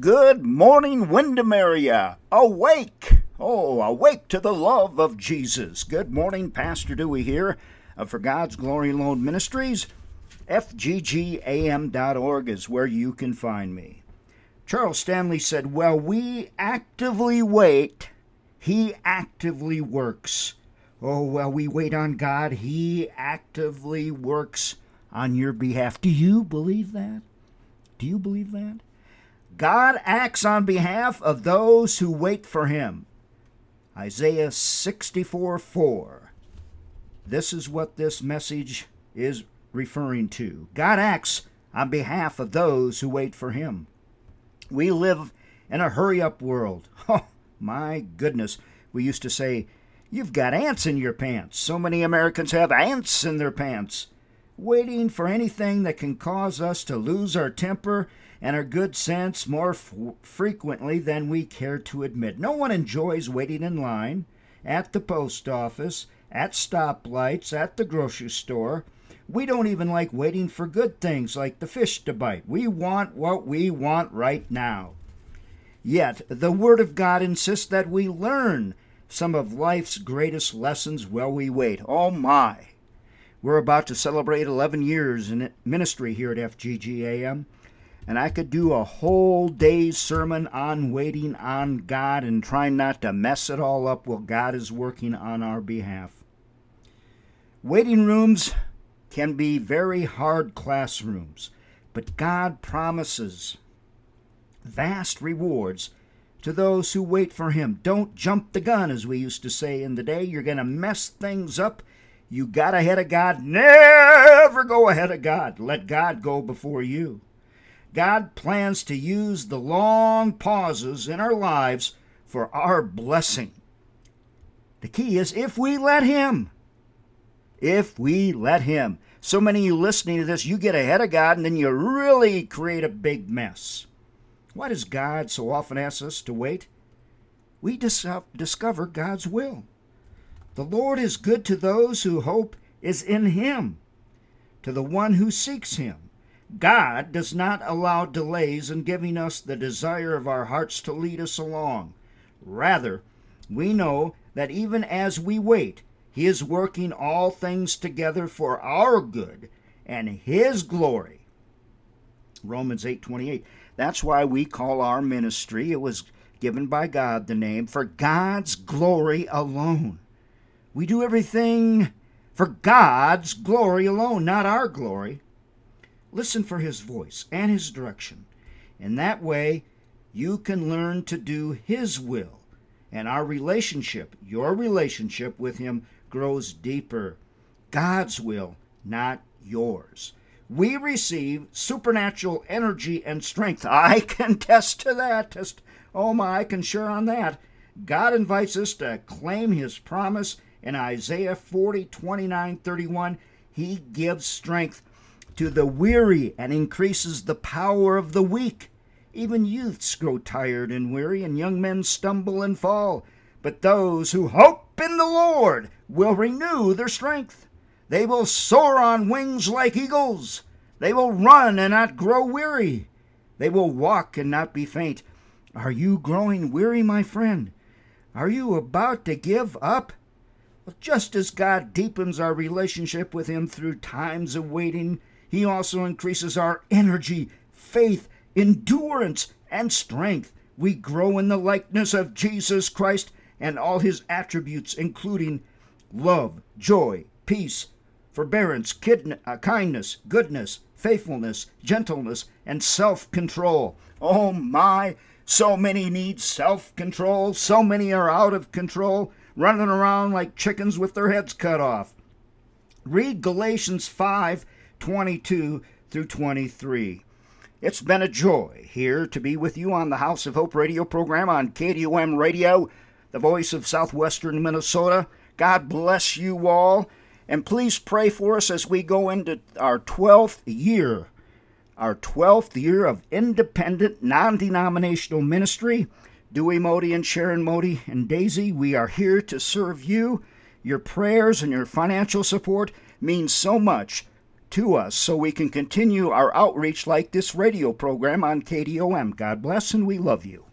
Good morning, Windermere. Awake! Oh, awake to the love of Jesus. Good morning, Pastor Dewey here of For God's Glory Alone Ministries. FGGAM.org is where you can find me. Charles Stanley said, Well, we actively wait, He actively works. Oh, well, we wait on God, He actively works on your behalf. Do you believe that? Do you believe that? God acts on behalf of those who wait for Him. Isaiah 64 4. This is what this message is referring to. God acts on behalf of those who wait for Him. We live in a hurry up world. Oh, my goodness. We used to say, You've got ants in your pants. So many Americans have ants in their pants, waiting for anything that can cause us to lose our temper and our good sense more f- frequently than we care to admit. No one enjoys waiting in line at the post office, at stoplights, at the grocery store. We don't even like waiting for good things like the fish to bite. We want what we want right now. Yet, the Word of God insists that we learn some of life's greatest lessons while we wait. Oh my! We're about to celebrate 11 years in ministry here at FGGAM, and I could do a whole day's sermon on waiting on God and trying not to mess it all up while God is working on our behalf. Waiting rooms can be very hard classrooms, but God promises vast rewards to those who wait for Him. Don't jump the gun, as we used to say in the day. You're going to mess things up. You got ahead of God. Never go ahead of God. Let God go before you. God plans to use the long pauses in our lives for our blessing. The key is if we let Him. If we let Him. So many of you listening to this, you get ahead of God and then you really create a big mess. Why does God so often ask us to wait? We dis- discover God's will. The Lord is good to those who hope is in Him, to the one who seeks Him. God does not allow delays in giving us the desire of our hearts to lead us along. Rather, we know that even as we wait, He is working all things together for our good and His glory. Romans 8:28. That's why we call our ministry, it was given by God the name, for God's glory alone. We do everything for God's glory alone, not our glory. Listen for His voice and His direction. In that way, you can learn to do His will, and our relationship, your relationship with Him, grows deeper. God's will, not yours we receive supernatural energy and strength. I can test to that. Test, oh my, I can share on that. God invites us to claim his promise in Isaiah 40, 29, 31. He gives strength to the weary and increases the power of the weak. Even youths grow tired and weary, and young men stumble and fall. But those who hope in the Lord will renew their strength. They will soar on wings like eagles. They will run and not grow weary. They will walk and not be faint. Are you growing weary, my friend? Are you about to give up? Just as God deepens our relationship with Him through times of waiting, He also increases our energy, faith, endurance, and strength. We grow in the likeness of Jesus Christ and all His attributes, including love, joy, peace, forbearance, uh, kindness, goodness, faithfulness, gentleness, and self control. Oh my! So many need self control. So many are out of control, running around like chickens with their heads cut off. Read Galatians 5 22 through 23. It's been a joy here to be with you on the House of Hope radio program on KDOM Radio, the voice of southwestern Minnesota. God bless you all. And please pray for us as we go into our 12th year, our 12th year of independent, non denominational ministry. Dewey Modi and Sharon Modi and Daisy, we are here to serve you. Your prayers and your financial support mean so much to us so we can continue our outreach like this radio program on KDOM. God bless and we love you.